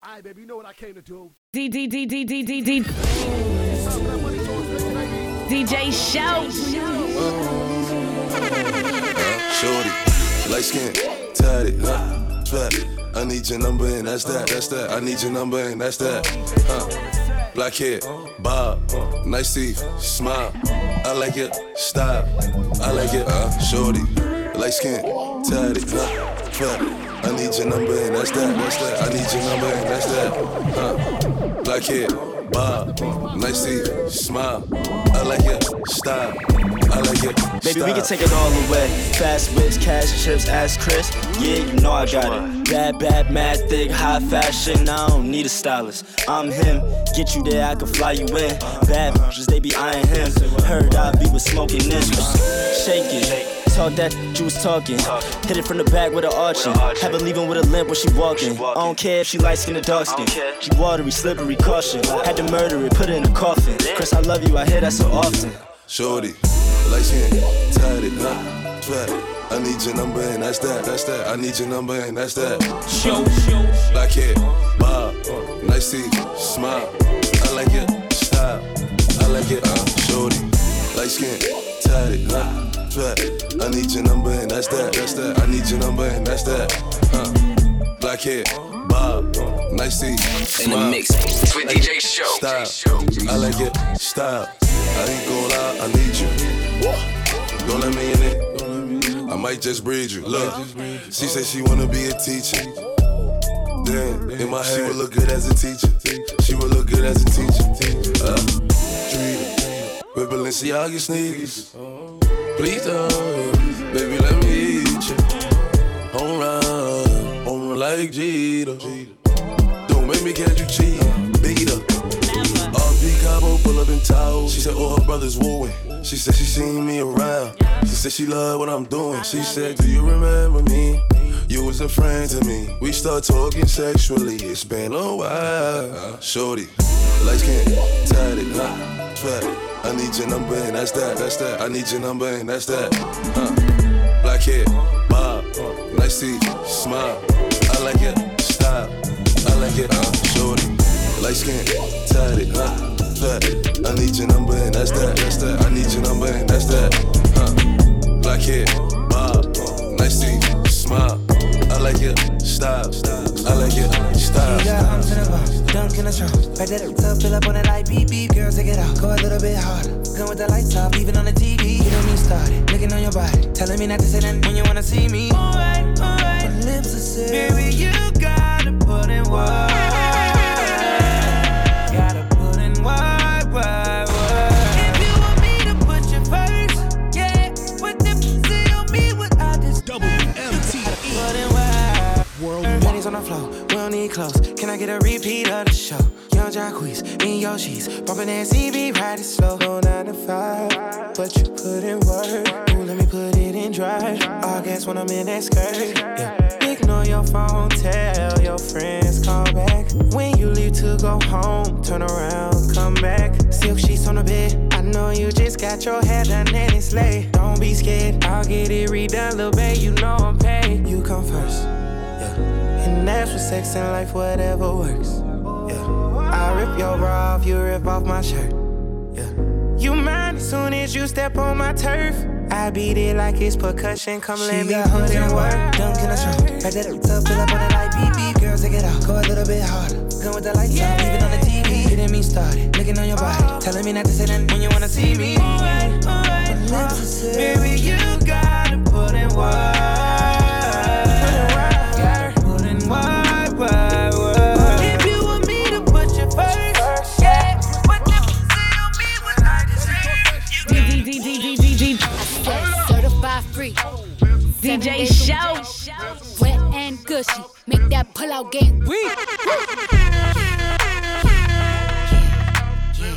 All right, baby, you know what I came to do. D D D D D D D. DJ Show. Shorty, light skin, tatted, huh? Sweat I need your number and that's that, that's that. I need your number and that's that. Huh. Black hair, bob, nice teeth, smile. I like it, stop. I like it, uh, shorty, light skin, tatted, huh? Fat. I need your number and that's that, that's that. I need your number and that's that, huh? Black hair, bob, nice teeth, smile. I like it, style. I like it. Baby, we can take it all away. Fast whips, cash chips, ask Chris. Yeah, you know I got it. Bad, bad, mad, thick, high fashion. I don't need a stylist. I'm him. Get you there, I can fly you in. Bad bitches, they be eyeing him. Heard I be with smoking this. Shake it. Talk that you was talking. Hit it from the back with an arching. Have her leaving with a limp when she walking. I don't care if she light skin or dark skin. She watery, slippery, caution. Had to murder it, put it in a coffin. Chris, I love you, I hear that so often. Shorty, light skin, tatted, huh? Fat. I need your number and that's that, that's that. I need your number and that's that. Show, Black hair, bob, nice teeth, smile. I like it, style. I like it, uh, shorty. Light skin, tatted, huh? I need your number and that's that, that's that. I need your number and that's that, huh? Black hair, bob, nice teeth, In the mix with DJ Show. Style. I like it, style. I ain't gon' lie, I need you. Don't let me in it. I might just breed you. Look, she said she wanna be a teacher. Damn, in my head, she would look good as a teacher. She would look good as a teacher. Uh, treat her with Balenciaga sneakers. Please don't, baby, let me eat you. Home run, home run like Jeter. Don't make me catch you cheating, beat her. RP Cabo pull up in towels. She said all her brothers wooing. She said she seen me around. She said she love what I'm doing. She said, Do you remember me? You was a friend to me. We start talking sexually. It's been a while. Shorty, light skin, tatted, huh? Fat. I need your number and that's that, that's that. I need your number and that's that. Huh? Black hair, bob, nice teeth, smile. I like it, style. I like it, uh, shorty. Light skin, tatted, huh? Fat. I need your number and that's that, that's that. I need your number and that's that. Huh? Black hair, bob, nice teeth, smile. I like it, style. I like it, style. Yeah, I'm to the bar, dunk in the trunk. Back that up, fill up on that light beep beep. Girl, take it out, go a little bit harder. Gun with the lights off, leave it on the TV. Get on me started, looking on your body, telling me not to say nothing when you wanna see me. Alright, alright. My lips are sealed. Baby, you gotta put in work. We don't need clothes. Can I get a repeat of the show? Young Jacquees your sheets, bumping that CB, riding slow. Go nine to five, but you put in work. Ooh, let me put it in drive. I guess when I'm in that skirt, yeah. Ignore your phone, tell your friends call back. When you leave to go home, turn around, come back. Silk sheets on the bed. I know you just got your hair done and it's late. Don't be scared, I'll get it redone, little babe. You know I'm paid. You come first. Yeah. And that's for sex and life, whatever works. Yeah. I rip your bra off, you rip off my shirt. Yeah. You mine as soon as you step on my turf. I beat it like it's percussion. Come let me put in work. Dunk in the trunk. Back that up, fill up on that light beep beep. Girl, take it out. Go a little bit harder. Come with the lights off, leave it on the TV. Getting me started, looking on your body, oh. telling me not to say nothing when you wanna see me. Alright, alright. Baby, you gotta put in work. DJ Show. Wet and gushy. Make that pull out game weak. Yeah,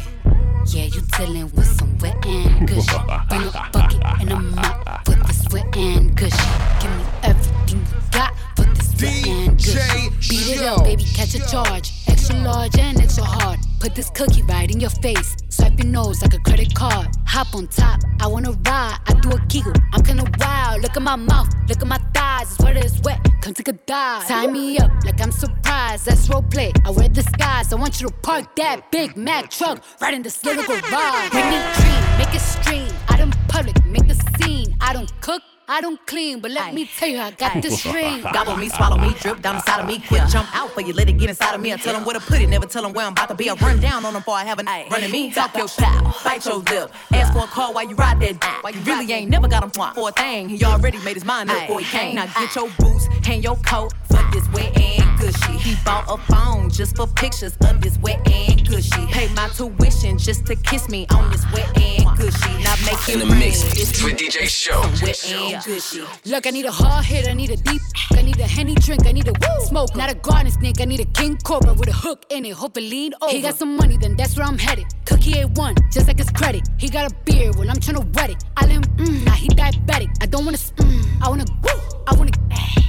yeah, you dealing with some wet and gushy. Bring a bucket and a mop for this wet and gushy. Give me everything you got for this wet and gushy. Beat it up, baby, catch a charge. Extra large and extra hard. Put this cookie right in your face. Swipe your nose like a credit card. Hop on top, I wanna ride. I do a giggle, I'm kinda wild. Look at my mouth, look at my thighs. It's This it's wet, come take a dive. Tie me up like I'm surprised. That's role play. I wear disguise. I want you to park that Big Mac truck right in this little garage. Make me dream, make it stream. I don't public, make the scene. I don't cook. I don't clean, but let me tell you, I got this ring. Gobble me, swallow me, drip down inside of me. Quick jump out for you, let it get inside of me. I tell them where to put it, never tell them where I'm about to be. I run down on them before I have a night. Running me, talk your shit, bite your lip. Ask for a call while you ride that Why you really ain't never got him for a thing. He already made his mind up before he came. Now get your boots, hang your coat for this wet and gushy. He bought a phone just for pictures of this wet and gushy. Pay my tuition just to kiss me on this wet and gushy. Now make it In the rain. mix It's with DJ Show. wet and gushy. Look, I need a hard hit, I need a deep, I need a henny drink, I need a woo smoke, not a garden snake, I need a king cobra with a hook in it, hope it lean over. He got some money, then that's where I'm headed. Cookie A1, just like his credit. He got a beard, well I'm tryna wet it. I let him, mm, now he diabetic. I don't wanna, mm, I wanna, woo, I wanna,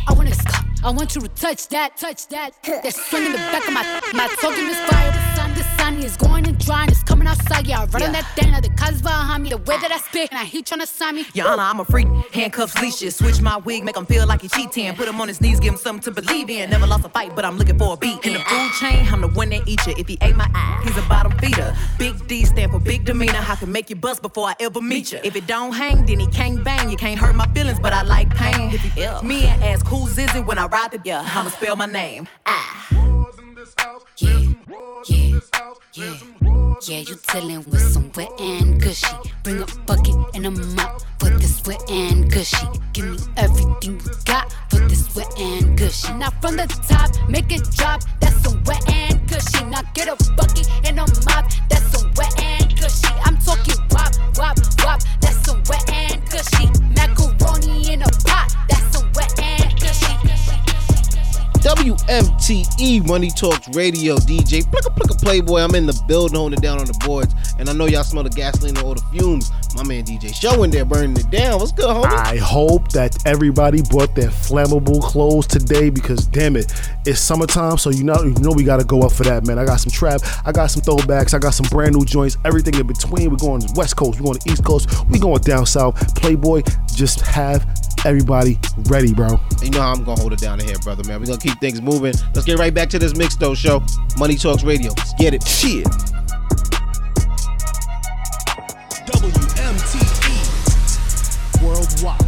I wanna, I want you to touch that, touch that. That swing in the back of my, my token is fire. Is going and drying, it's coming outside. Yeah, I run on Yeah. that thing, the cuz behind me. The way that I spit, and I he tryna sign me. Your Honor, I'm a freak. Handcuffs, leashes. Switch my wig, make him feel like he cheating. Put him on his knees, give him something to believe in. Never lost a fight, but I'm looking for a beat. In the food chain, I'm the one that eat you. If he ate my eye, he's a bottom feeder. Big D stand for big demeanor. I can make you bust before I ever meet you. If it don't hang, then he can't bang. You can't hurt my feelings, but I like pain. If he ill, me and ask who's is it when I ride the yeah, I'ma spell my name. Ah. Yeah, yeah, yeah, yeah, you dealing with some wet and gushy. Bring a bucket and a mop for this wet and gushy. Give me everything you got for this wet and gushy. Now from the top, make it drop. That's some wet and gushy. Now get a bucket and a mop. That's some wet and gushy. I'm talking wop, wop, wop. That's some wet and gushy. WMTE Money Talks Radio DJ. Plick a plick Playboy. I'm in the building holding it down on the boards. And I know y'all smell the gasoline and all the fumes. My man DJ Show in there burning it down. What's good, homie? I hope that everybody brought their flammable clothes today because damn it, it's summertime, so you know you know we gotta go up for that, man. I got some trap, I got some throwbacks, I got some brand new joints, everything in between. We're going West Coast, we're going to East Coast, we going down south. Playboy, just have everybody ready, bro. You know how I'm gonna hold it down in here, brother, man. We're gonna keep things moving. Let's get right back to this mix though show. Money Talks Radio. Let's get it. Shit. WMTE Worldwide.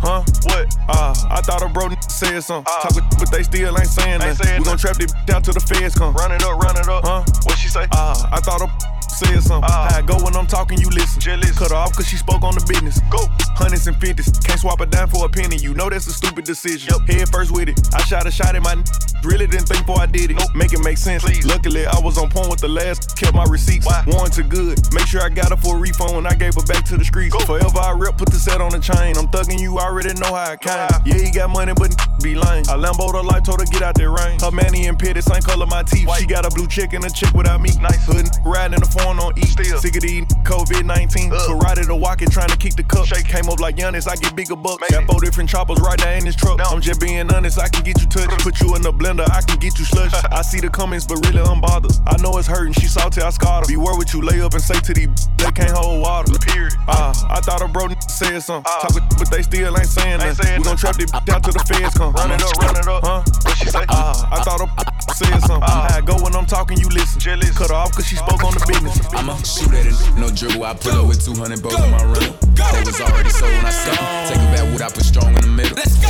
Huh? What? Uh, I thought a bro n- said something. Talk with, but they still ain't saying nothing. We gon' trap this down till the feds come. Run it up, run it up. Huh? What she say? Uh, I thought a said something. How I go when I'm talking, you listen. Cut her off cause she spoke on the business. Go. Hundreds and fifties. Can't swap a dime for a penny. You know that's a stupid decision. Head first with it. I shot a shot at my n- Really didn't think before I did it. Make it make sense. Luckily, I was on point with the last. Kept my receipts. Warranted good. Make sure I got her for a refund when I gave her back to the streets. Forever I rep, put the set on the chain. I'm thugging you, already know how I came. Yeah, he got money, but be lying. I Lambo the light, told her get out that rain. Her manny and pitted, same color my teeth. She got a blue chick and a chick without me. Nice hood, riding in the phone on E. Sick of the COVID 19. Karate to walk it, trying to keep the cup. Shake came up like Giannis, I get bigger bucks. Got four different choppers right there in this truck. I'm just being honest, I can get you touched. Put you in the blender, I can get you slush. I see the comments, but really I'm bothered. I know it's hurting, she salty, I scarred her. Beware what you lay up and say to these they can't hold water. Period. Uh, I thought a bro n- said something. Talk with, but they still ain't saying nothing. We gon' trap this down till the feds come. Run it up, run it up. Huh? What she say? Uh, I thought a said something. How I go when I'm talking, you listen. Cut her off cause she spoke on the business. I'ma shoot at it, no dribble. I pull up with 200 bows in my runner. They was already sold when I said it. Take it back, what I put strong in the middle. Let's go.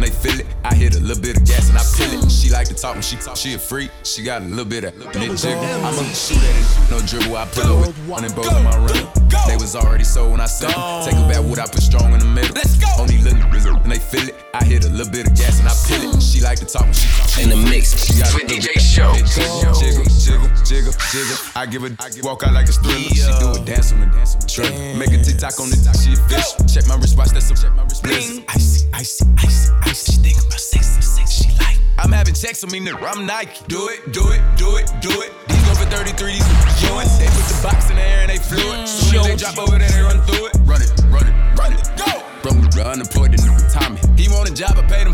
And they feel it. I hit a little bit of gas and I feel it. She like to talk when she talk. She a freak. She got a little bit of nit jiggle. I'ma shoot at it, no dribble. I pull up with 200 bows in my runner. They was already sold when I said it. Take it back, what I put strong in the middle. Let's go. Only little and they feel it. I hit a little bit of gas and I feel it. She like to talk when she talk. In the mix She got a with little DJ bit- Show. Jiggle, jiggle, jiggle, jiggle. I give her walk out like a thriller. She do a dance on the dance on the trailer. Make a TikTok on the she a fish. Check my wristwatch, that's a check my wrist. Blizzard. Icy, icy, icy, icy. She think about sex, so sex she like. I'm having checks on me, nigga. I'm Nike. Do it, do it, do it, do it. These go for 33, these joints. They put the box in the air and they flew it. Mm, Soon as they drop over there, they run through it. Run it, run it, run it. Go! The unemployed, the nigga Tommy. He want a job, I paid him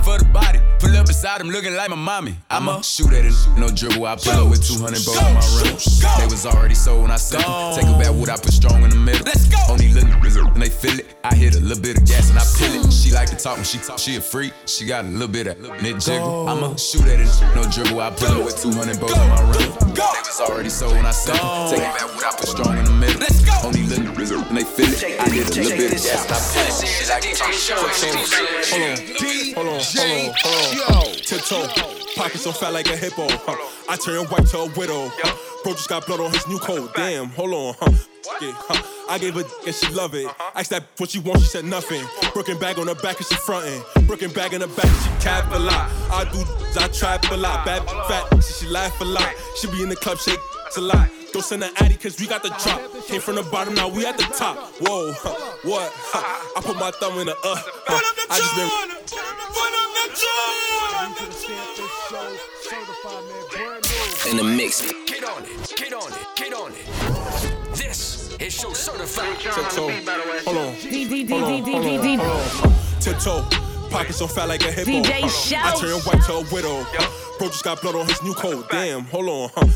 beside him, looking like my mommy. I'ma shoot at it, no dribble. I pull up with 200 bows on my rim. They was already sold when I sent them. Take a back wood, I put strong in the middle. Let's go. Only little and they feel it. I hit a little bit of gas and I peel it. She like to talk when she talk. She a freak. She got a little bit of mid jiggle. I'ma shoot at it, no dribble. I pull up with 200 bows on my rim. They was already sold when I sent them. Take a back wood, I put strong in the middle. Let's go. Only little and they feel it. I hit a little bit of gas and I peel it. She like to talk. Hold on, hold on, hold on, hold on. Tiptoe, pockets so fat like a hippo. Huh. I turn white to a widow. Huh. Bro just got blood on his new coat. Damn, hold on, huh? I gave her and she love it. Uh-huh. Asked that what she want, she said nothing. Broken bag on her back and she frontin'. Broken bag in her back and she cap a lot. I do, I trap a lot. Bad fat, so she laugh a lot. She be in the club, shake a lot. Don't send an addy cause we got the drop. Came from the bottom, now we at the top. Whoa, huh, what? Huh, I put my thumb in the uh. Huh, I just been. In the mix. Get on it, get on it, get on it. This is show certified. Tiptoe, hold on. Hold on, hold on, hold on. Tiptoe, pockets so fat like a hippo. DJ Shout. I turn white to a widow. Bro just got blood on his new coat. Damn, hold on. Huh.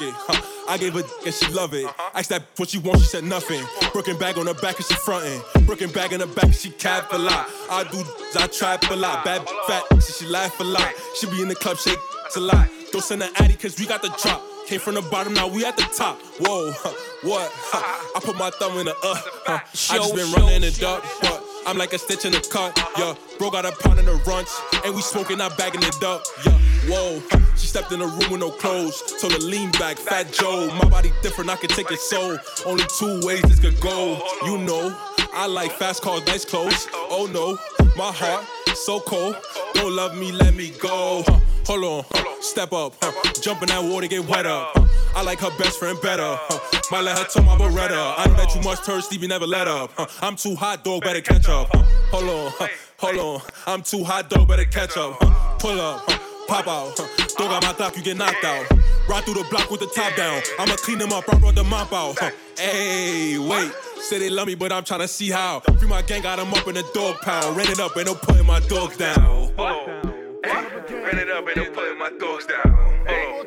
Yeah, huh. I gave her and she love it. Asked that what she want, she said nothing. Broken bag on her back and she frontin'. Broken bag in her back and she cap a lot. I do, I trap a lot. Bad fat, so she laugh a lot. She be in the club, shake a lot. Don't send an addy cause we got the drop. Came from the bottom, now we at the top. Whoa, huh, what? Huh, I put my thumb in the uh. Huh. I just been running in the dark, but I'm like a stitch in the cut. Yeah, bro got a pound in the runch, and we smoking, not bagging it up. Yeah, whoa. She stepped in the room with no clothes, told her lean back, Fat Joe. My body different, I can take it so. Only two ways this could go. You know, I like fast cars, nice clothes. Oh no, my heart so cold. Don't love me, let me go. Huh, Hold on, huh, step up, huh, jump in that water, get wet up. huh. I like her best friend better. Huh. Might let her tell my Beretta. I know that you much thirsty, we never let up. Huh. I'm too hot, dog, better catch up. Huh. Hold on, huh. hold on. I'm too hot, dog, better catch up. Huh. Pull up, huh. pop out. Huh. Dog got my clock, you get knocked out. Ride through the block with the top down. I'ma clean them up, I brought the mop out. Huh. Hey, wait. Say they love me, but I'm tryna see how. Free my gang, got them up in the dog pound. Ran it up, ain't no putting my dogs down. Ran it up and I'm putting my dogs down. Hey,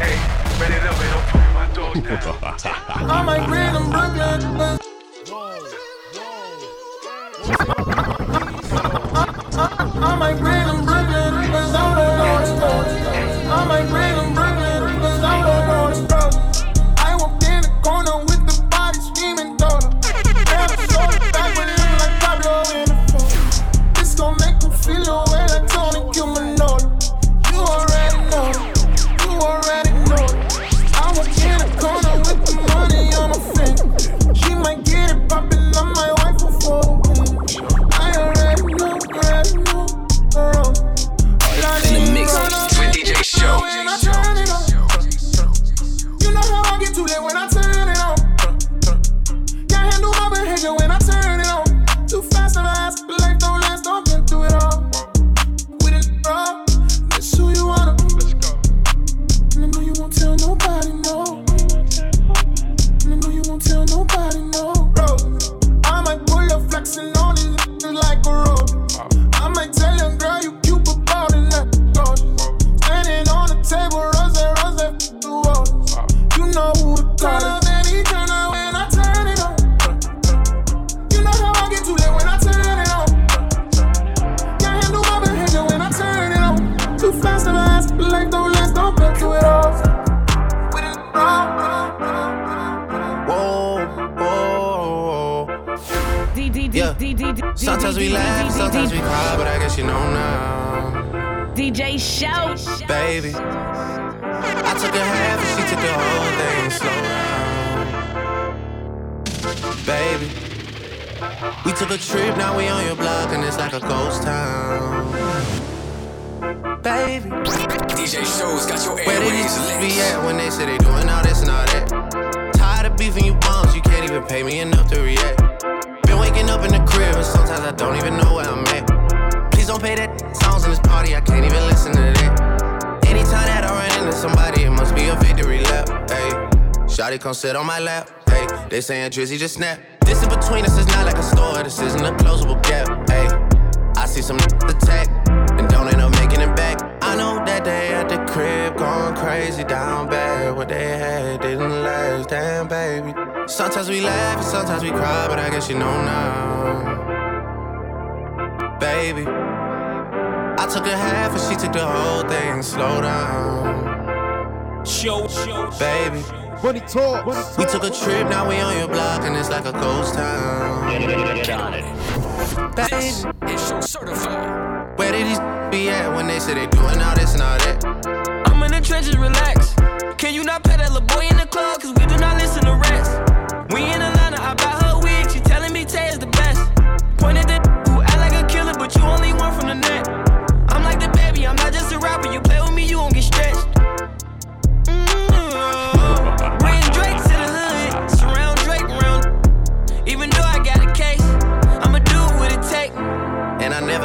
hey, ran it up and I'm putting my dogs down. I might bring them Brooklyn. I might bring them Brooklyn. Cause I'm the Lord's Lord. I might bring them Brooklyn. Took a trip, now we on your block, and it's like a ghost town, baby. DJ Show's got your Where they airways used to lit. be at when they say they doing all this and all that. Tired of beefing you bums, you can't even pay me enough to react. Been waking up in the crib and sometimes I don't even know where I'm at. Please don't pay that songs in this party, I can't even listen to that. Anytime that I run into somebody, it must be a victory lap. Hey, Shotty come sit on my lap. Hey, they saying Drizzy just snap. Distance between us is not like a store, this isn't a closable gap. Hey, I see some attack and don't end up making it back. I know that they at the crib going crazy down bad. What they had didn't last, damn baby. Sometimes we laugh and sometimes we cry, but I guess you know now, baby. I took a half and she took the whole thing. Slow down, Show, show, baby. Money talk. We took a trip, now we on your block, and it's like a ghost town. This is show certified. Where did these be at when they say they doing all this and all that? I'm in the trenches, relax. Can you not pay that little boy in the club? Cause we do not listen to rest.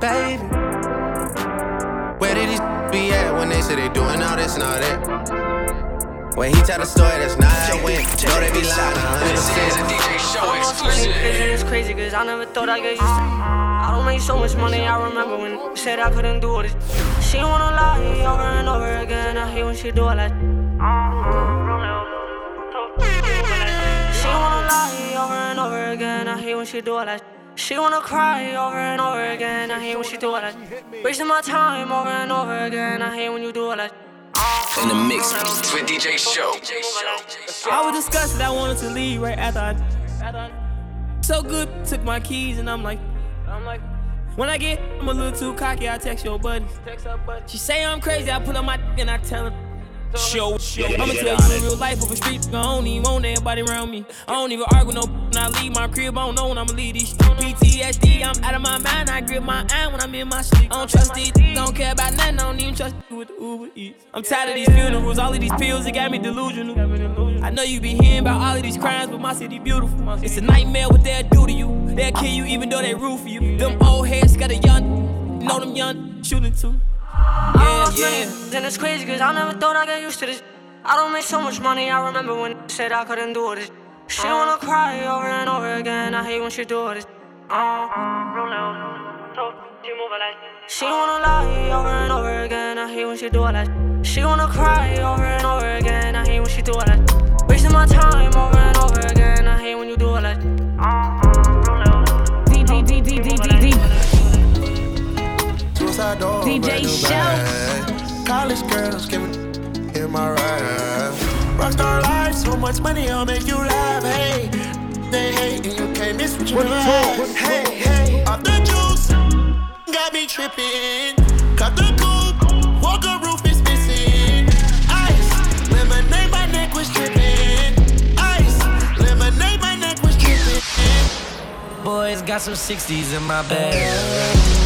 Baby, where did these be at when they say they doing all this and all that? When he tell the story, that's not how it went. No, they be lying, I understand. DJ Show Crazy, exclusive. it's crazy, cause I never thought get used to I don't make so much money, I remember when you said I couldn't do this. She wanna lie over and over again, I hate when she do it like She wanna lie over and over again, I hate when she do it like She wanna cry over and over again, I hate when she do it like Wasting my time over and over again, I hate when you do it like In the mix with DJ Show. I was disgusted, I wanted to leave right after I. So good, took my keys and I'm like, I'm like, when I get, I'm a little too cocky, I text your buddies. She say I'm crazy, I pull up my and I tell her. Show, show. I'ma tell you in real life over street. I don't even want everybody around me. I don't even argue no. When I leave my crib, I don't know when I'ma leave these. PTSD, I'm out of my mind. I grip my eye when I'm in my sleep. I don't trust these. Don't care about nothing. I don't even trust you with the Uber Eats. I'm tired of these funerals, all of these pills. It got me delusional. I know you be hearing about all of these crimes, but my city beautiful. It's a nightmare what they'll do to you. They'll kill you even though they root for you. Them old heads got a young, know them young shooting too. Yeah, yeah. Then it's crazy cause I never thought I'd get used to this. I don't make so much money, I remember when said I couldn't do this. She wanna cry over and over again, I hate when she do this. Uh-huh. She wanna lie over and over again, I hate when she do all that. She wanna cry over and over again, I hate when she do all that. Wasting my time over and over again, I hate when you do all that. Suicide door, DJ brand Show. College girls giving in my rap. Rockstar life, so much money, I'll make you laugh. Hey, they hate and you can't miss what you never had. Hey, hey, off the juice, got me tripping. Cut the coupe, walker roof is missing. Ice, lemonade, my neck was dripping. Ice, lemonade, my neck was dripping. Boys got some 60s in my bag.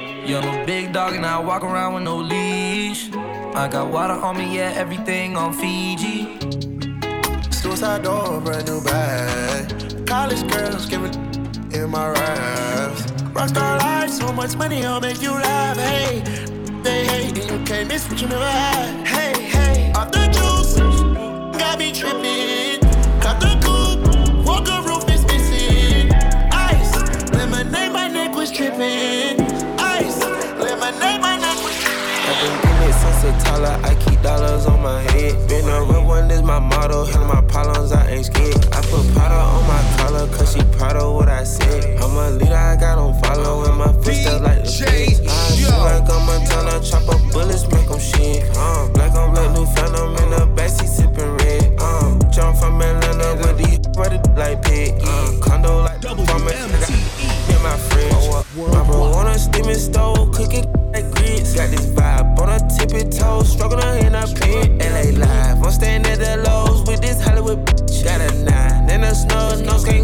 Yeah, I'm a big dog and I walk around with no leash. I got water on me, yeah, everything on Fiji. Suicide door, brand new bag. College girls giving in my raps. Rockstar life, so much money, I'll make you laugh. Hey, they hate and you can't miss what you never had. Hey, hey, off the juice, got me tripping. Cut the coupe, walker roof toddler. I keep dollars on my head. Been a real one, this my motto. Handle my problems, I ain't scared. I put Prada on my collar, cause she proud of what I said. I'm a leader, I got on follow, and my footsteps like the feds. I feel like I'm Montana, chop up bullets, make them shit. Uh, black on black, new phantom in the backseat sipping red. Uh, jump from Atlanta with these ready like pig. Tippy toe, struggling in a pit. LA live, I'm staying at the lows with this Hollywood bitch. Got a nine and a snug nose, can't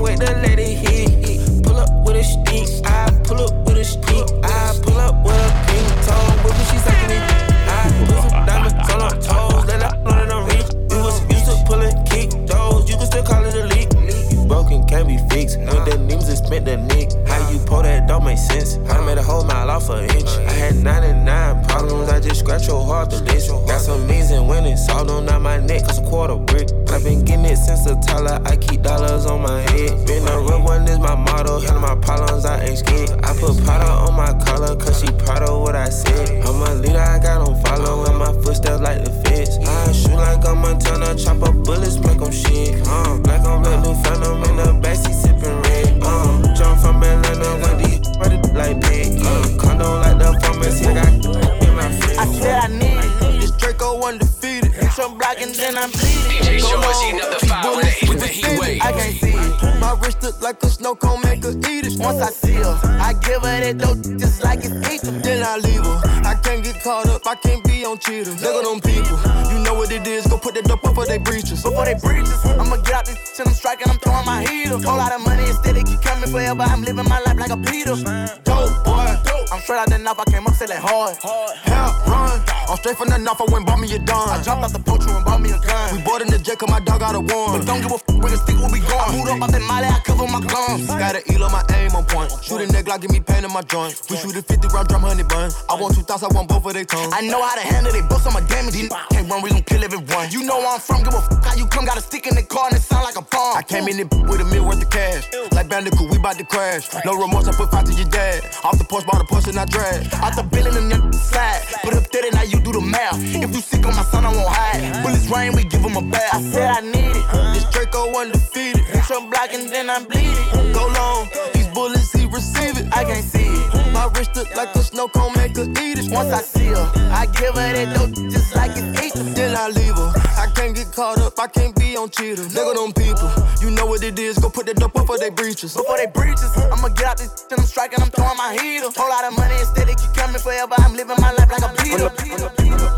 Before they breaches, I'ma get out this shit, I'm striking, I'm throwing my heater. Whole lot of money instead, it keep coming forever. I'm living my life like a Peter. Dope boy, I'm straight out the knife, I came up selling hard. Help run, I'm straight from the knife, I went bought me a dime. I jumped out the and bought me a gun. We bought in the jet, cause my dog got a warrant. But don't give a f with a stick, where we going. I moved up out that molly, I cover my guns. Got an eel on my aim on point. Shooting that Glock, give me pain in my joint. We shoot a 50 round drum, honey bun. I want two thoughts, I want both of they tongues. I know how to handle it, bust on my damage. Can't run, we gon' kill everyone. You know where I'm from, give a f how you come. Got a stick in the car and it sound like a bomb. I came in it with a meal worth of cash. Like Bandicoot, we bout to crash. No remorse, I put five to your dad. Off the porch, bought a push and I drag. Out the building and then slide. Put up 30, now you do the math. If you sick on my son, I won't hide. Bullets rain, we give him a bath. I said I need it. Uh-huh. This Draco undefeated. Bitch, I'm blocking, then I'm bleeding. Go long, these bullets, he receive it. I can't see it. Uh-huh. My wrist look like a snow cone, make her eat it. Once I see her, I give her that dope just like it's eating. Then I leave her. I can't get caught up, I can't be on cheaters. At them people, you know what it is. Go put that dope before they breaches. Before they breaches, I'ma get out this shit, I'm striking, I'm throwing my heater. Whole lot of money instead, it keep coming forever. I'm living my life like a Peter.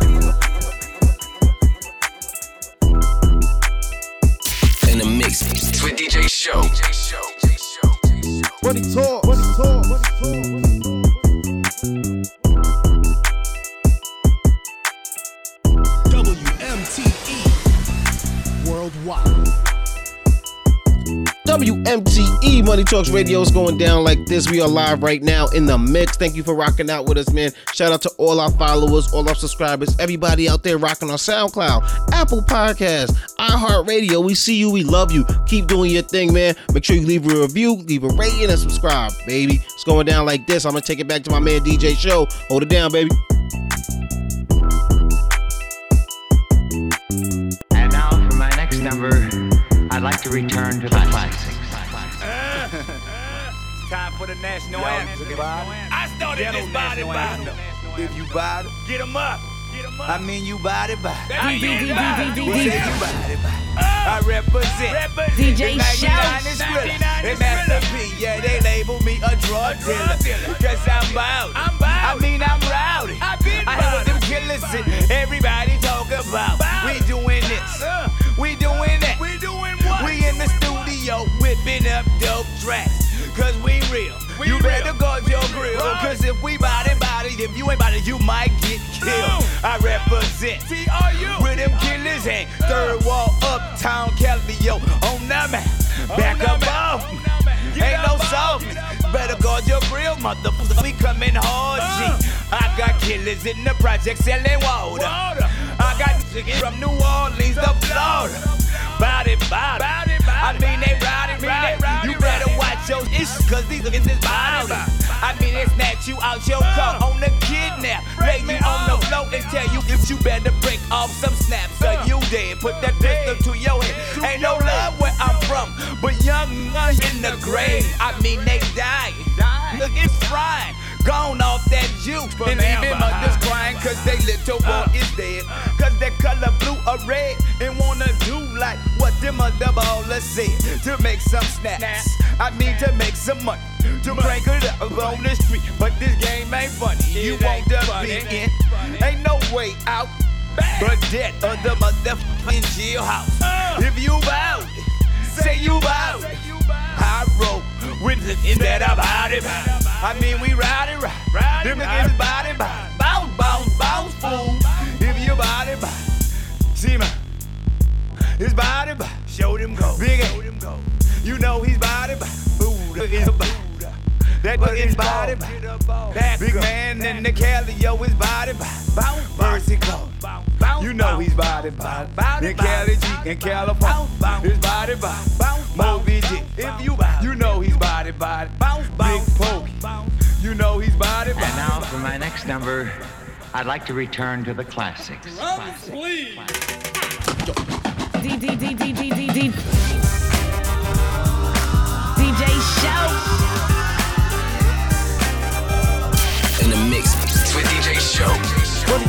The mix with DJ Show. Money talk, money talk, money talk. WMTE Worldwide. WMTE Money Talks Radio is going down like this. We are live right now in the mix. Thank you for rocking out with us, man. Shout out to all our followers, all our subscribers, everybody out there rocking on SoundCloud, Apple Podcasts, iHeartRadio. We see you, we love you. Keep doing your thing, man. Make sure you leave a review, leave a rating, and subscribe, baby. It's going down like this. I'm gonna take it back to my man DJ Show. Hold it down, baby. I'd like to return to the classics. Time for the national anthem. I started Ghetto this body national body. anthem. If you body, get 'em up. I mean you body body. Who said you body body? I represent DJ the 99 Shout. is realer. And Master P, yeah, they label me a drug dealer. Cause I'm bout. I'm bout. I mean I'm rowdy. I hear what them killers and everybody talk about. We doing this. We whipping up dope tracks. Cause we real. you better guard your grill. Cause if we body body, if you ain't body, you might get killed. I represent. TRU. With them killers and Third Ward uptown Calliope on the map. Back up off. Ain't no softness. Better guard your grill, motherfucker. We coming hard, G. I got killers in the project selling water. I got niggas from New Orleans to Florida. Body, body. I mean, they rowdy, rowdy. You better watch your issues, cause these niggas is body. I mean, they snatch you out your car on the kidnap. Lay you on the floor and tell you if you better break off some snaps or you dead. Put that pistol to your head. Ain't no love where I'm from, but young guns in the grave. I mean, they die. Look, it's fried. Gone off that juice. And even mothers crying cause they little boy is dead. Cause they color blue or red and wanna do like what them mother ballers said. To make some snaps. I mean to make some money. To break it up on the street. But this game ain't funny. You want to be in. Ain't no way out. But death of the motherfucking jailhouse. If you bout, say you bout. I roll with it in that about it. I mean, we ride it right. Them niggas body bounce, bounce, bounce, bounce, fool. If you body bounce, see man, his body bounce. Show them go, big show them go. You know he's body bounce, Buddha is Buddha. That but his body. That big man in the Cali, yo, his body bounce, bounce, mercy go. You know he's body bop. In Cali G, in California, it's body bop. Mo VG, if you you know he's body body. Big Pokey, you know he's body bop. And now for my next number, I'd like to return to the classics. Drums, please. D D D D D D D. DJ Show. In the mix with DJ Show. What it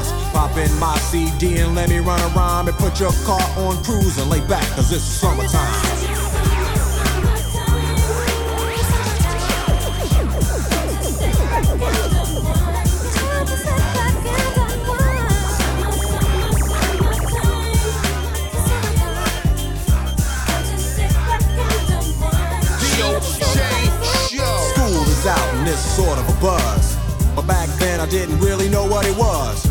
Pop in my CD and let me run around and put your car on cruise and lay back, cause it's summertime. School is out and it's sort of a buzz. But back then I didn't really know what it was.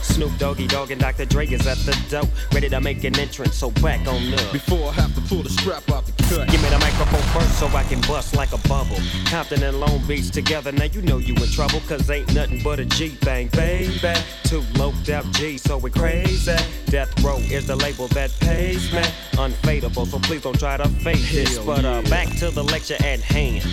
Snoop Doggy Dogg and Dr. Dre is at the door, ready to make an entrance. So back on up. Before I have to pull the strap out the cut. Give me the microphone first so I can bust like a bubble. Compton and Long Beach together, now you know you in trouble. Cause ain't nothing but a G thing, baby. Two loped out G, so we crazy. Death Row is the label that pays me. Unfadable, so please don't try to fake this. But uh, back to the lecture at hand.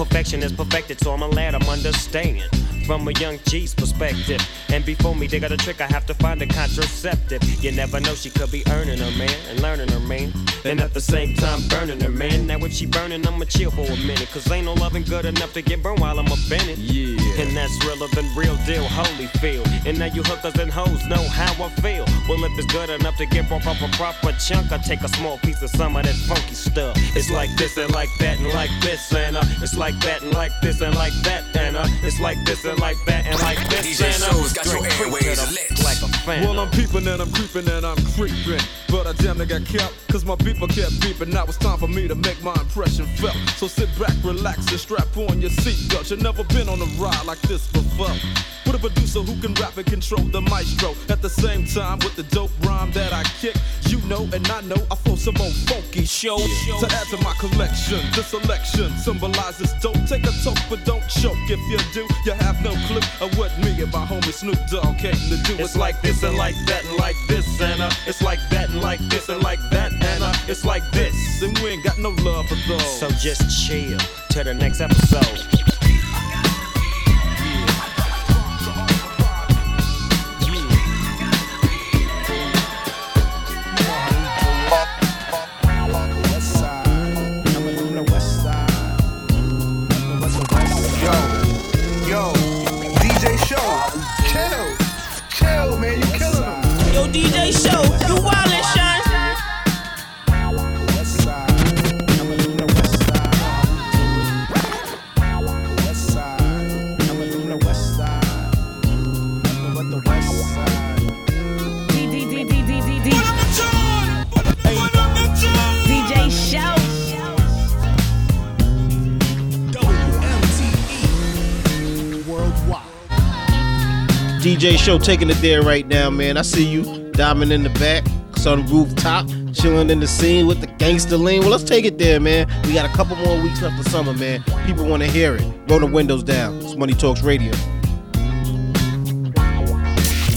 Perfection is perfected, so I'm a lad, I'm understand from a young G's perspective. And before me, they got a trick, I have to find a contraceptive. You never know, she could be earning her man and learning her man. And at the same time, burning her man. Now, if she burning, I'ma chill for a minute. Cause ain't no loving good enough to get burned while I'm it. Yeah. And that's realer than real deal, holy feel. And now you hookers and hoes know how I feel. Well, if it's good enough to get broke off a proper chunk, I take a small piece of some of that funky stuff. It's like this and like that and like this and uh, it's like that and like this and like that and uh, it's like this and like that and like this DJ and uh, Show's got your drink airways to the- lit. like a fan. Well, I'm peeping and I'm creeping and I'm creeping. But I damn near got kept, cause my beeper kept beeping. Now it's time for me to make my impression felt. So sit back, relax, and strap on your seatbelt. You've never been on a ride like this before. With a producer who can rap and control the maestro. At the same time, with the dope rhyme that I kick, you know, and I know I flow some more funky show. To add to my collection, this selection symbolizes dope. Take a toke, but don't choke. If you do, you have no clue of what me and my homie Snoop Dogg came to do. It's like this and like that and like this, and uh, it's like that and like this and like that, and uh, it's like this, and we ain't got no love for those. So just chill till the next episode. DJ Show taking it there right now, man. I see you. Diamond in the back, sun rooftop, chilling in the scene with the gangster lean. Well, let's take it there, man. We got a couple more weeks left of summer, man. People want to hear it. Roll the windows down. It's Money Talks Radio.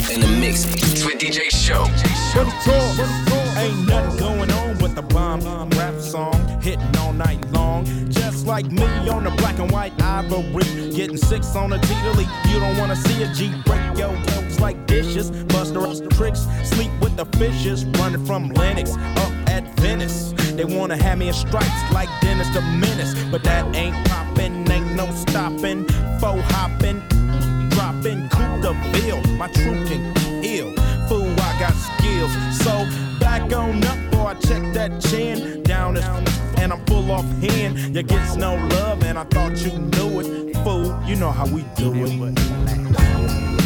In the mix with DJ Show. Ain't nothing going on with the bomb rap song hitting all night long. Just like me on the black and white ivory, getting six on a T to. You don't wanna see a G break yo clothes like dishes, buster us tricks, sleep with the fishes, running from Lennox up at Venice. They wanna have me in stripes like Dennis the Menace, but that ain't poppin', ain't no stopping, faux hoppin', dropping coup de bill. My truth can ill. Fool, I got skills. So back on up, boy, I check that chin down and I'm full off hand. You gets no love, and I thought you knew it. Fool, you know how we do it.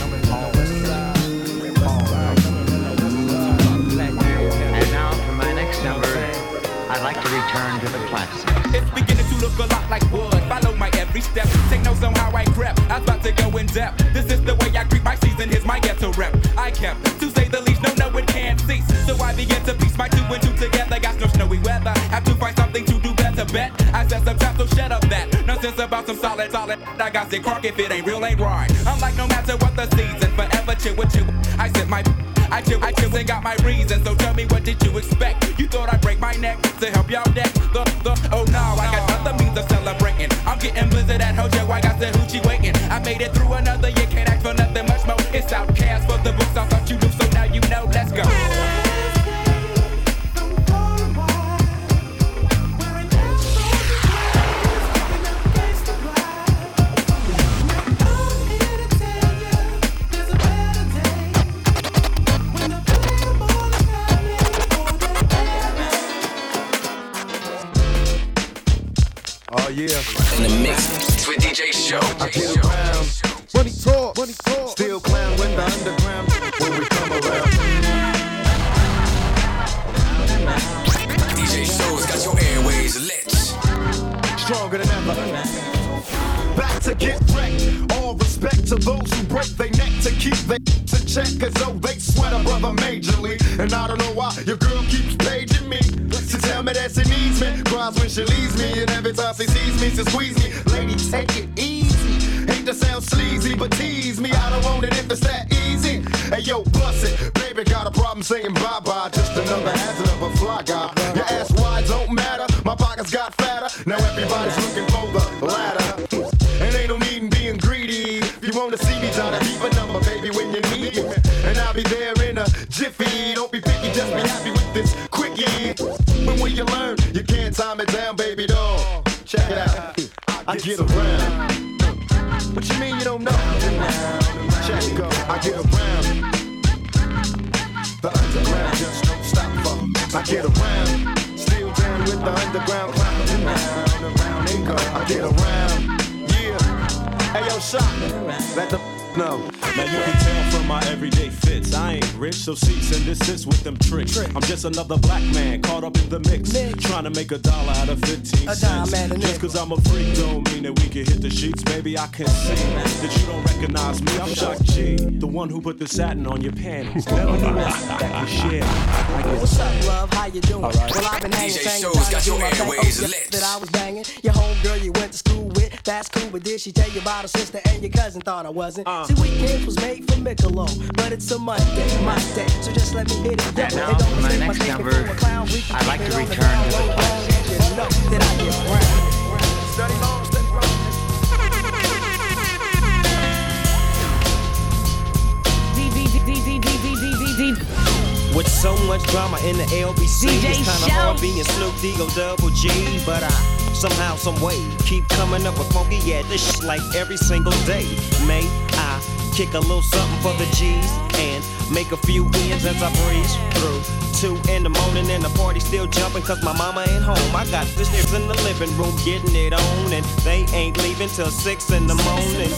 I'd like to return to the classics. It's beginning to look a lot like wood. Follow my every step. Take notes on how I crept. I was about to go in depth. This is the way I greet my season. Here's my ghetto rep. I kept, to say the least, no, no, it can't cease. So I began to piece my two and two together. Got no snowy weather. Have to find something to do better. Bet I said some time, so shut up that. Nonsense about some solid, solid. I got sick crock if it ain't real, ain't right. I'm like, no matter what the season, forever chill with you. I said my. I chill, I chill and got my reasons. So tell me what did you expect? You thought I'd break my neck to help y'all deck? The, the, oh no, I got other means of celebrating. I'm getting blizzard at Hojo, I got the hoochie waiting. I made it through another year, can't ask for nothing much more. It's OutKast for the books, I thought you knew, so now you know. Let's go. Yeah. In the mix with DJ Show. I get around. Money talk. Money talk. Still clown when the underground when we come around. DJ Show's got your airways lit. Stronger than ever. Back to get wrecked. All respect to those who break their neck to keep their to check. Cause though they sweat a brother majorly. And I don't know why your girl keeps she leaves me. And every time she sees me, she squeeze me. Lady, take it easy. Hate to sound sleazy, but tease me. I don't want it if it's that easy. Hey yo, bust it. Baby got a problem saying bye bye. Just another hazard of a fly guy. Your ass get around. Still down with the underground clown. Around, around and go. I get around. Yeah. Hey yo, shot. Let the know. Now you can tell from my everyday fits. I ain't rich, so cease and desist with them tricks. I'm just another black man caught up in the mix. Trying to make a dollar out of 15 A cents. dime and a Just cause I'm a freak don't mean that we can hit the sheets. Baby, I can see that you don't recognize me. I'm Shock G, the one who put the satin on your panties. Never knew that that was shit. What's up, love? How you doing? All right. Well, I've been hanging, DJ Shows got your airways lit. That I was banging. Your homegirl you went to school with. That's cool, but did she tell you about her sister and your cousin thought I wasn't? Uh. See, weekends was made for Michelob, but it's a Monday, my day. So just let me hit it. And Yo, now don't for my next thinking number, clown. We can I'd like to it the return to the low, classics. you know that I get round. Steady long, steady long. With so much drama in the LBC, DJ it's kinda Show. hard being Snoop Deagle Double G, but I somehow, some way keep coming up with funky yeah this shit like every single day. May I kick a little something for the G's and make a few ends as I breeze through. Two in the morning and the party still jumping cause my mama ain't home. I got sisters in the living room getting it on and they ain't leaving till six in the morning.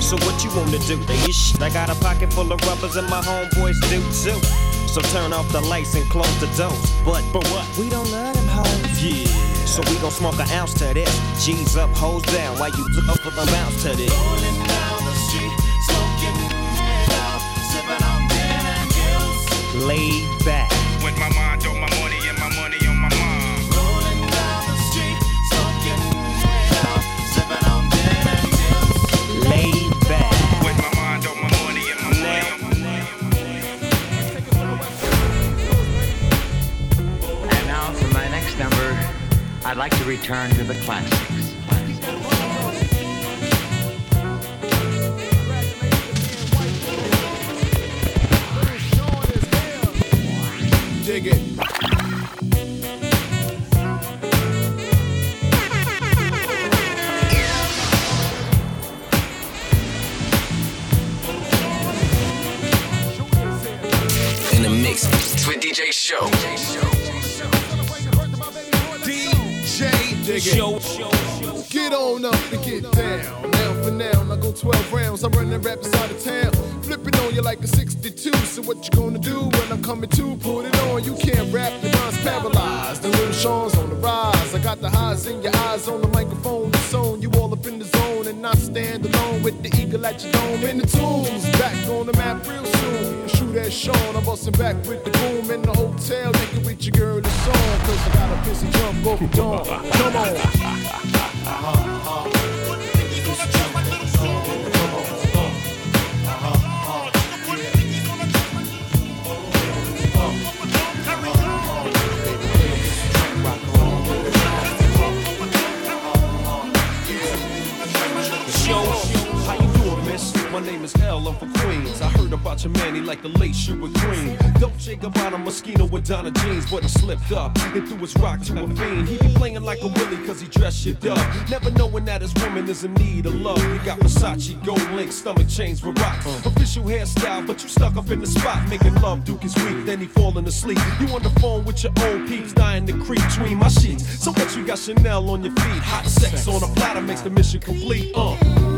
So what you wanna do? They shit. I got a pocket full of rubbers and my homeboys do too. So turn off the lights and close the doors. But but what? We don't let them hoes. Yeah. So we gon' smoke an ounce to this. G's up, hoes down. While you look up for the bounce to this. Rolling down the street, smoking it out, sipping on gin and. Laid back. With my mind I'd like to return to the classics. Dig it. In the mix with DJ Show. It. Get on up and get down. Now for now, I go 12 rounds. I'm running rap inside of town. Flipping on you like a 62. So what you gonna do when I'm coming to? Put it on. You can't rap, your mind's paralyzed. The little Sean's on the rise. I got the highs in your eyes on the microphone. And not stand alone with the eagle at your dome. In the tombs, back on the map real soon. Shoot at Sean, I'm busting back with the boom in the hotel. Naked with your girl this song. Cause I got a busy jump over dawn. Come on. Show. like the late Sugar Queen. Dolce a mosquito with Donna jeans, but he slipped up and threw his rock to a fiend. He be playing like a willy cause he dressed shit up. Never knowing that his woman is in need of love. You got Versace, gold link, stomach chains with rocks. Official hairstyle, but you stuck up in the spot. Making love, Duke is weak, then he falling asleep. You on the phone with your old peeps, dying to creep between my sheets. So what you got Chanel on your feet? Hot sex on a platter makes the mission complete. Uh.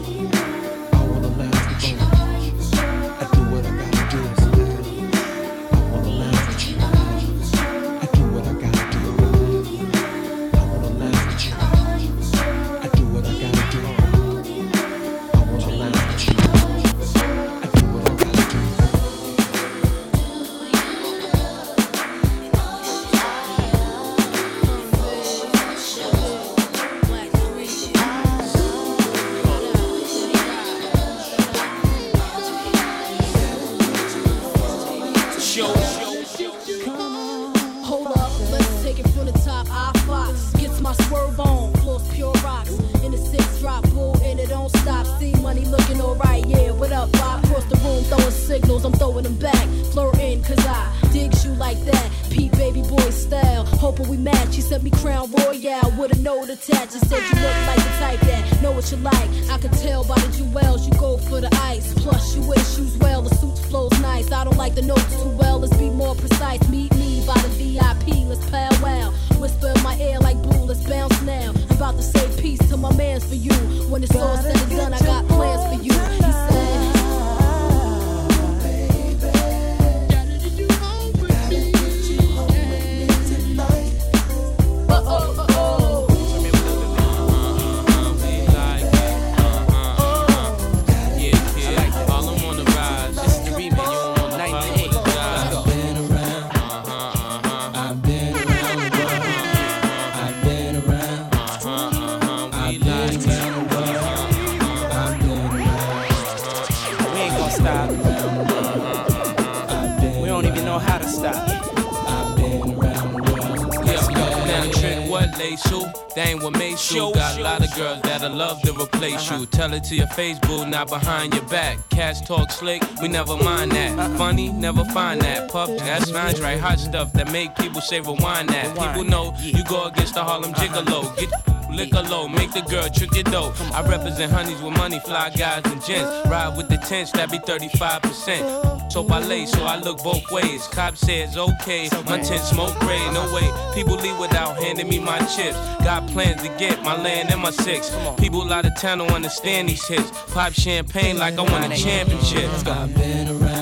To your face, boo, not behind your back. Cats talk slick, we never mind that. Funny, never find that. Puff, that's lines right. Hot stuff that make people say rewind that. People know you go against the Harlem Gigolo. Get liquor low, make the girl trick your dough. I represent honeys with money, fly guys and gents. Ride with the tents, that be 35%. So I lay, so I look both ways. Cop says okay, my tent smoke gray, no way. People leave without handing me my chips. Got plans to get my land and my six. People out of town don't understand these hits. Pop champagne like I won a championship. I've been around.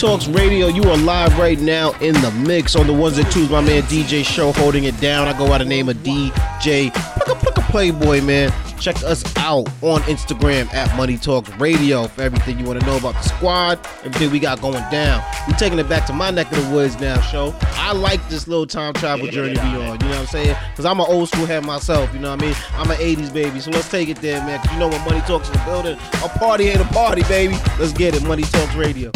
Talks Radio, you are live right now in the mix on the ones and twos. My man DJ Show holding it down. I go by the name of DJ Playboy, man. Check us out on Instagram at Money Talks Radio for everything you want to know about the squad, everything we got going down. we taking it back to my neck of the woods now, show. I like this little time travel journey we on, you know what I'm saying? Because I'm an old school head myself, you know what I mean? I'm an 80s baby, so let's take it there, man. you know when Money Talks in the building, a party ain't a party, baby. Let's get it, Money Talks Radio.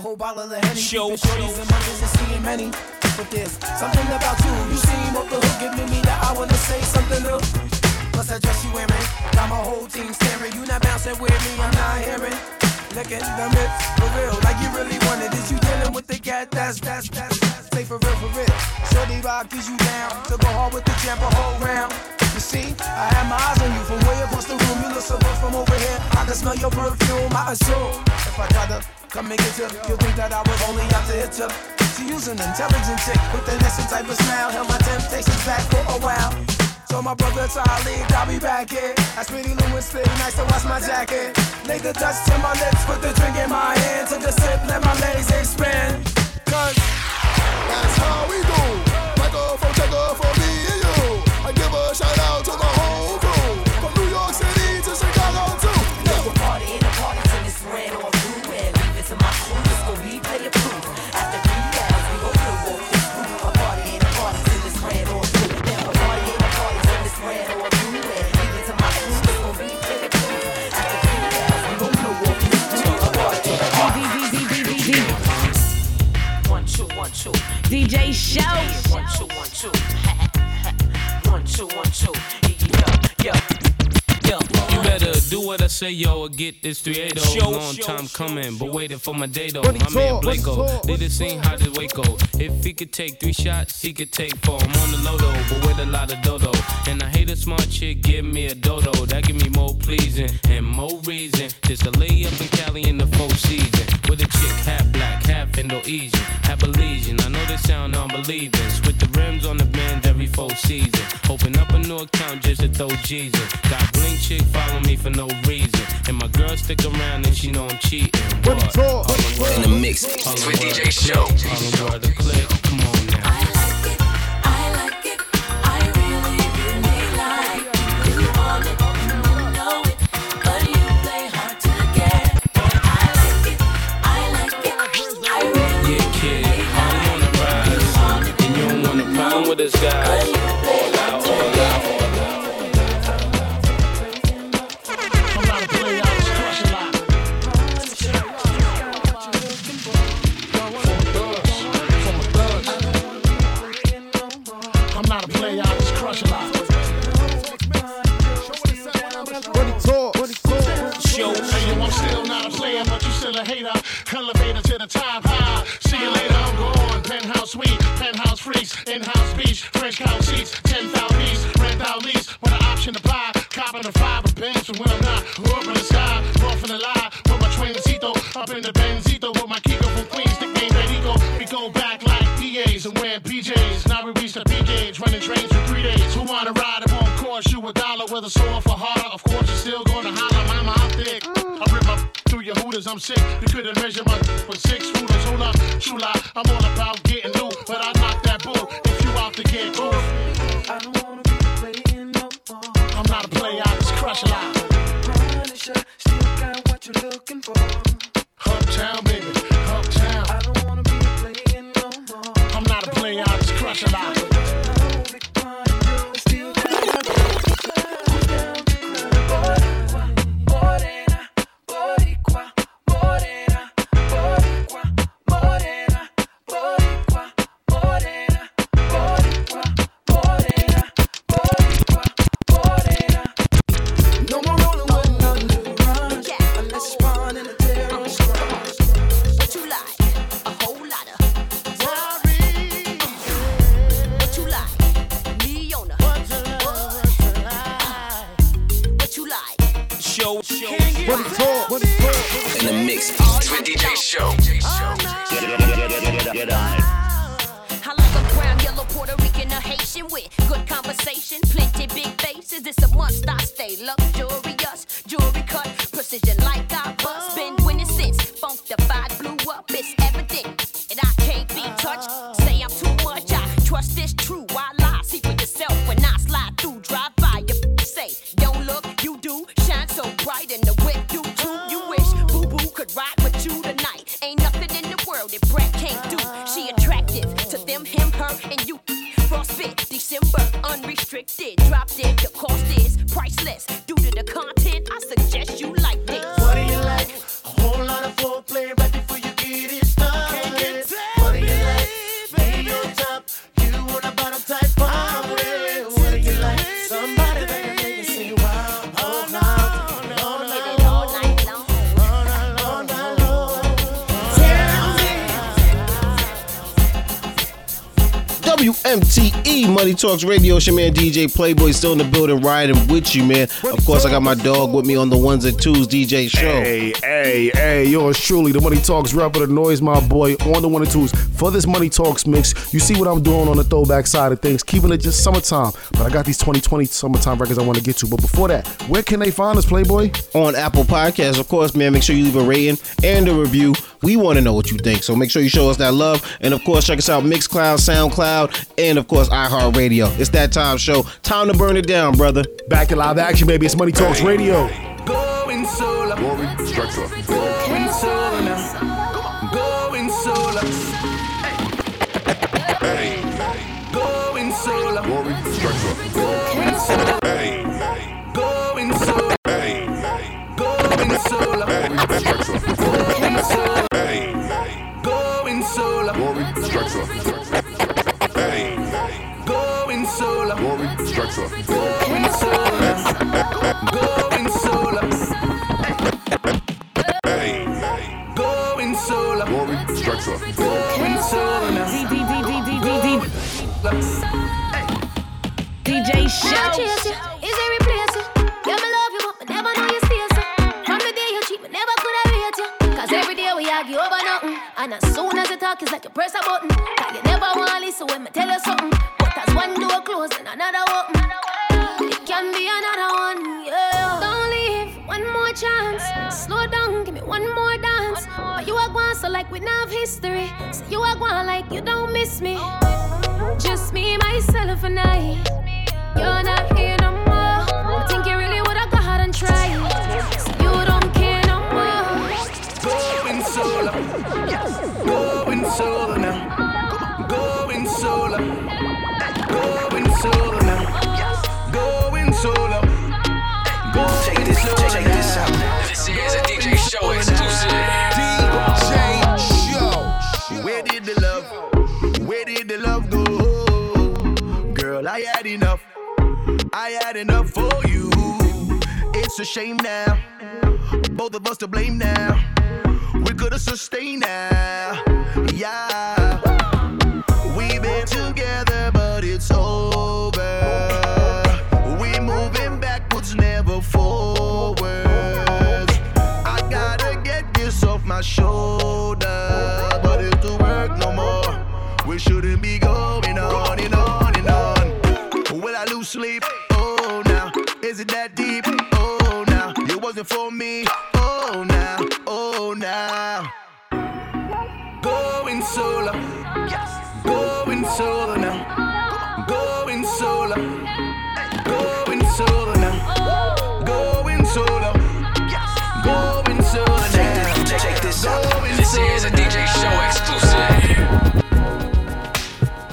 Whole bottle of Henny. Show, shorties and mothers and seeing many. But there's something about you, you seem off the hook, giving me that I wanna say something to. Plus that dress you wearing, got my whole team staring. You not bouncing with me, I'm not hearing. Look at the lips, for real, like you really wanted. Is you dealing with the cat? That's that's that's. that's. Say for real, for real. Shorty rock is you down to go hard with the jump a whole round. You see, I have my eyes on you from way across the room. You look so good from over here. I can smell your perfume. I assume if I try to come and get you, you'll think that I was only out to hit you. She's an intelligent chick with an innocent type of smile. Held my temptations back for a while. So my brother Charlie got me back here. That's pretty Lewis fit, nice to wash my jacket. Laid the dust to my lips, put the drink in my hand. Took a sip, let my legs expand. Cause That's how we do. Microphone checker for me and you. I give a shout out to the whole DJ Show. One, two, one, two. One, two, one, two. Yo, yo, yo. You better do what I say, yo, or get this 380. Show, Long show, time coming, but waiting for my day though. Money My man talk, money Blako talk, did it sing how this Waco. If he could take three shots, he could take four. I'm on the low though, but with a lot of dodo. And I hate need a smart chick, give me a dodo. That give me more pleasing and more reason. Just to lay up in Cali in the full season. With a chick half black, half Indo-Asian, half Belizean. I know they sound unbelieving. With the rims on the bends every full season. Open up a new account just to throw Jesus. Got bling chick follow me for no reason. And my girl stick around and she know I'm cheating. What? In the mix with DJ Show. All the word to click. Come on now. This guy. Puerto Rican, or Haitian with good conversation, plenty big faces. It's a must. I stay luxurious, jewelry cut, precision like I bust. Been winning since funk funkified blew up. It's Money Talks Radio. It's your man DJ Playboy still in the building riding with you, man. Of course, I got my dog with me on the ones and twos, DJ Show. Hey, hey, hey, yours truly, the Money Talks rapper, the noise, my boy, on the one and twos. For this Money Talks mix, you see what I'm doing on the throwback side of things, keeping it just summertime. But I got these 2020 summertime records I want to get to. But before that, where can they find us, Playboy? On Apple Podcasts, of course, man. Make sure you leave a rating and a review. We want to know what you think, so make sure you show us that love. And of course, check us out Mixcloud, SoundCloud, and of course iHeartRadio. It's that time show. Time to burn it down, brother. Back to live action, baby. It's Money Talks Radio. Going solar. Rory, Going now. For me. Oh, now. Oh, now. Going solo. Going solo now. Going solo. Going solo now. Going solo. Going solo now. Check, check this out. This is a DJ show exclusive.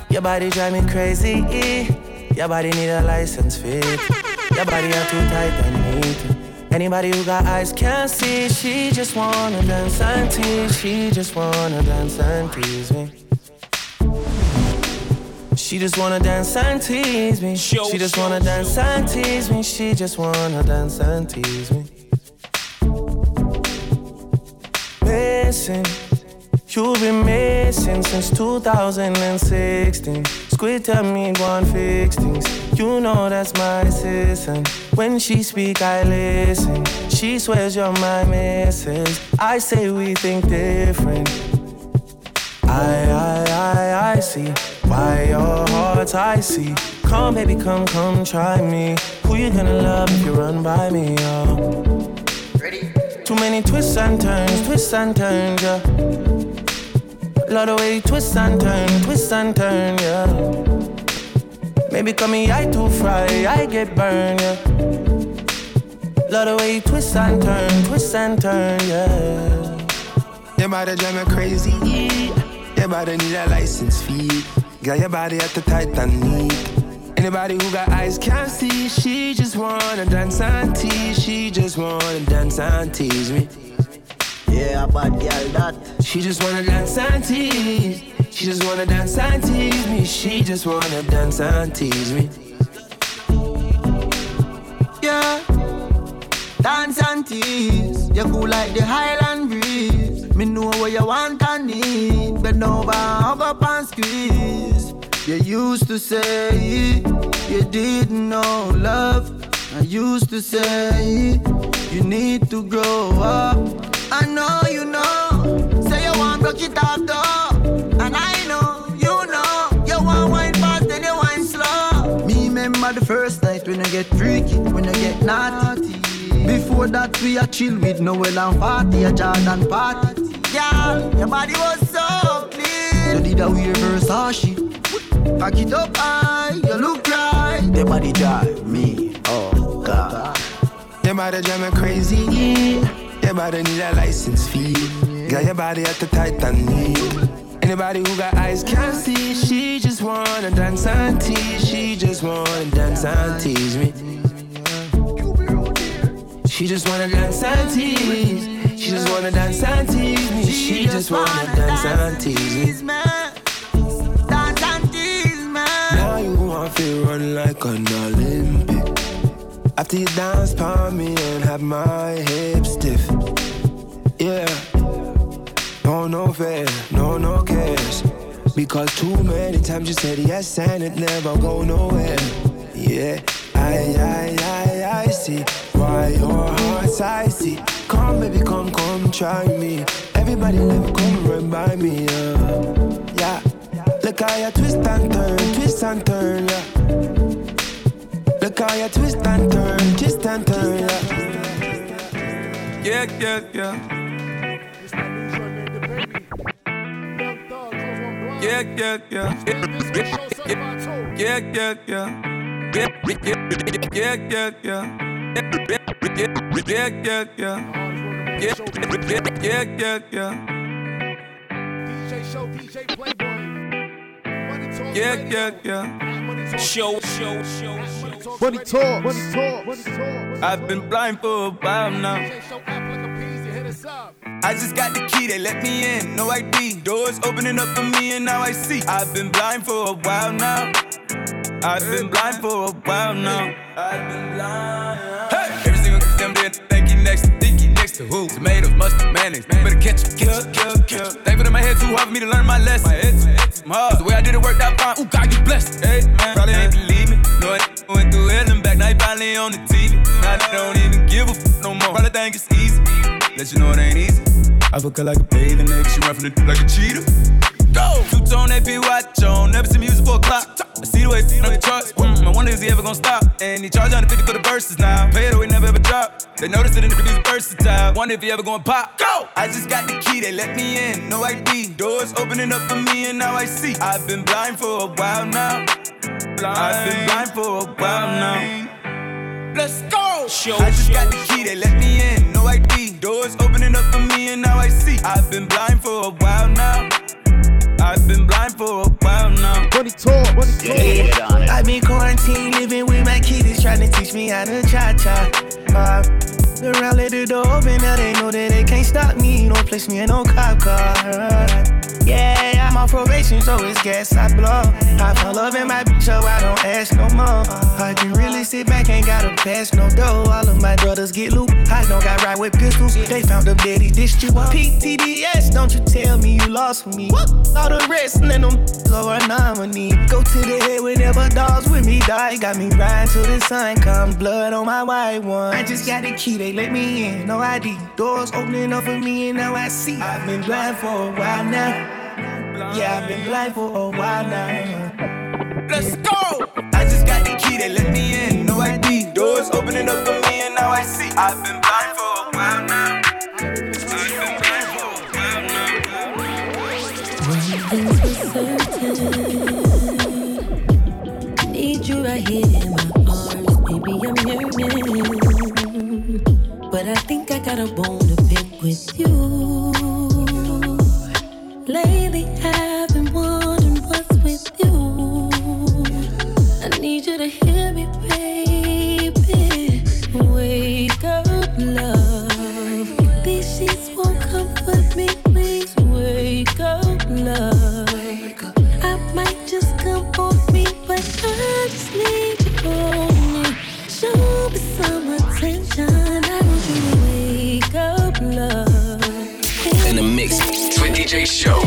Your body drive me crazy. Your body need a license fit. Your body are too tight and neat. Anybody who got eyes can't see. She just wanna dance and tease. She just wanna dance and tease me. She just wanna dance and tease me. She just wanna dance and tease me. She just wanna dance and tease me. Missing. You've been missing since 2016. Squid tell me and fix things. You know that's my assistant. When she speak, I listen. She swears you're my missus. I say we think different. I, I, I, I see why your heart's icy. Come, baby, come, come, try me. Who you gonna love if you run by me, oh? Ready too many twists and turns, twists and turns, yeah. A lot of way twist and turn, twist and turn, yeah. Maybe call me I too fry, I get burned, yeah. Lot of way twist and turn, twist and turn, yeah. Your body drive me crazy. Your body need a license fee. Got your body at the tight and neat. Anybody who got eyes can't see. She just wanna dance and tease. She just wanna dance and tease me. Yeah, a bad girl that. She just wanna dance and tease. She just wanna dance and tease me. She just wanna dance and tease me. Yeah. Dance and tease. You cool like the Highland breeze. Me know what you want and need. Bend over, hug up and squeeze. You used to say you didn't know love. I used to say you need to grow up. I know you know. Say you want broke it off though. First night when I get freaky, when I get naughty. Before that we a chill with Noel and party, a Jordan party. Girl, your body was so clean. You did a weird Versace. Pack it up high, you look right. The body drive me, oh God. Your body drive me crazy. Your body need a license fee. Got your body at the tight neat. Anybody who got eyes can't see. She just wanna dance and tease. She just wanna dance and tease me. She just wanna dance and tease. She just wanna dance and tease me. She just wanna dance and tease me. Dance and tease me. Now you want to run like an Olympic. After you dance for me and have my hips stiff. Yeah. No, no fair, no, no cares. Because too many times you said yes and it never go nowhere. Yeah, I, I, I, I see why your heart's icy. Come, baby, come, come, try me. Everybody, let me come right by me, yeah. yeah. Look how you twist and turn, twist and turn, yeah. Look how you twist and turn, twist and turn, yeah. Yeah, yeah, yeah. Yeah, yeah, yeah. Yeah, yeah, yeah. Yeah, yeah, yeah. Yeah, yeah, yeah. Yeah, yeah, yeah. Yeah, yeah, yeah, yeah. Yeah, yeah, yeah. Show, show, show, show. Money talk, money talk, money talk. I've been blind for a while now. I just got the key, they let me in, no ID. Doors opening up for me, and now I see. I've been blind for a while now. I've been blind for a while now. I've been blind. Hey, every single damn day, thank you next, think you next to who? Tomatoes, mustard, mayonnaise. Better catch it, catch it, catch it, catch it. Thankful my head too hard for me to learn my lesson. My head too, head too hard. 'Cause The way I did it worked out fine. Ooh, God, you blessed. Hey, man, probably ain't believe me. No, I went through hell and back. Now you finally on the TV. Now they don't even give a f no more. Probably think it's easy. Let you know it ain't easy. I her like a bathing egg. She run from the like a cheetah. Go! Two tone AP watch on. Never see music for a clock. I see the way on the charts. Mm, I wonder is he ever gonna stop? And he charge 150 for the verses now. Pay it away, never ever drop. They notice it in the music versatile. Wonder if he ever gonna pop. Go! I just got the key, they let me in. No ID. Doors opening up for me, and now I see. I've been blind for a while now. I've been blind for a while now. Let's go! Show, I just got the key, they let me in. No ID. Doors opening up for me, and now I see. I've been blind for a while now. I've been blind for a while now. Money talk, money talk. I've been quarantined, living with my kids, trying to teach me how to cha cha. Uh, around, let the door open, now they know that they can't stop me. Don't place me in no cop car. Yeah, I'm on probation, so it's gas I blow. I found love in my bitch, so I don't ask no more. I can really sit back, ain't gotta pass no dough. All of my brothers get loot. I don't got right with pistols. They found them daddy dished you. PTDS, don't you tell me you lost for me. All the rest, and then them a nominee. Go to the head whenever dogs with me die. Got me riding till the sun comes, blood on my white one. I just got the key, they let me in, no ID. Doors opening up for me, and now I see. I've been blind for a while now. Yeah, I've been blind for a while now. Let's go! I just got the key, they let me in, no ID. Doors opening up for me, and now I see. I've been blind for a while now. Need you to bowl to pick with you. Lately haven't wondered what's with you. I need you to hear me, baby. Mix with DJ Show.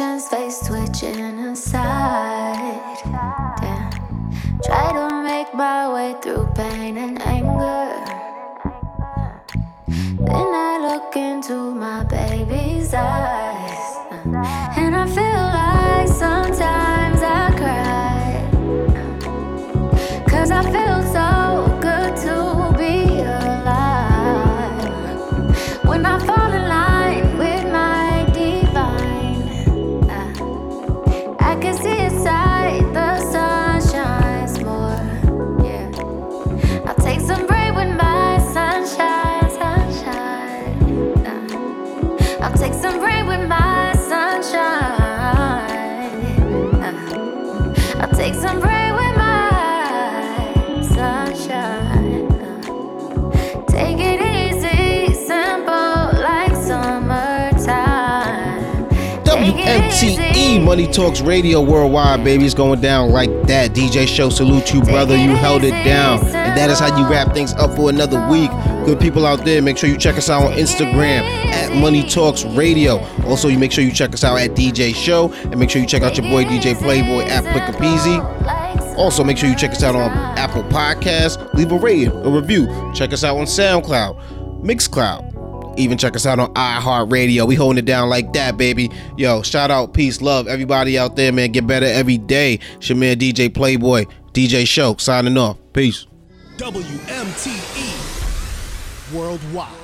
Generations face twitching aside. Yeah. Try to make my way through pain and anger. Then I look into my baby's eyes. And I feel Money Talks Radio Worldwide, baby. It's going down like that. DJ Show, salute you, brother. You held it down. And that is how you wrap things up for another week. Good people out there, make sure you check us out on Instagram at Money Talks Radio. Also, you make sure you check us out at DJ Show. And make sure you check out your boy DJ Playboy at Flickapeasy. Also, make sure you check us out on Apple Podcasts. Leave a rating, a review. Check us out on SoundCloud, Mixcloud. Even check us out on iHeartRadio. We holding it down like that, baby. Yo, shout out, peace, love, everybody out there, man. Get better every day. It's your man DJ Playboy, DJ Show, signing off. Peace. WMTE Worldwide.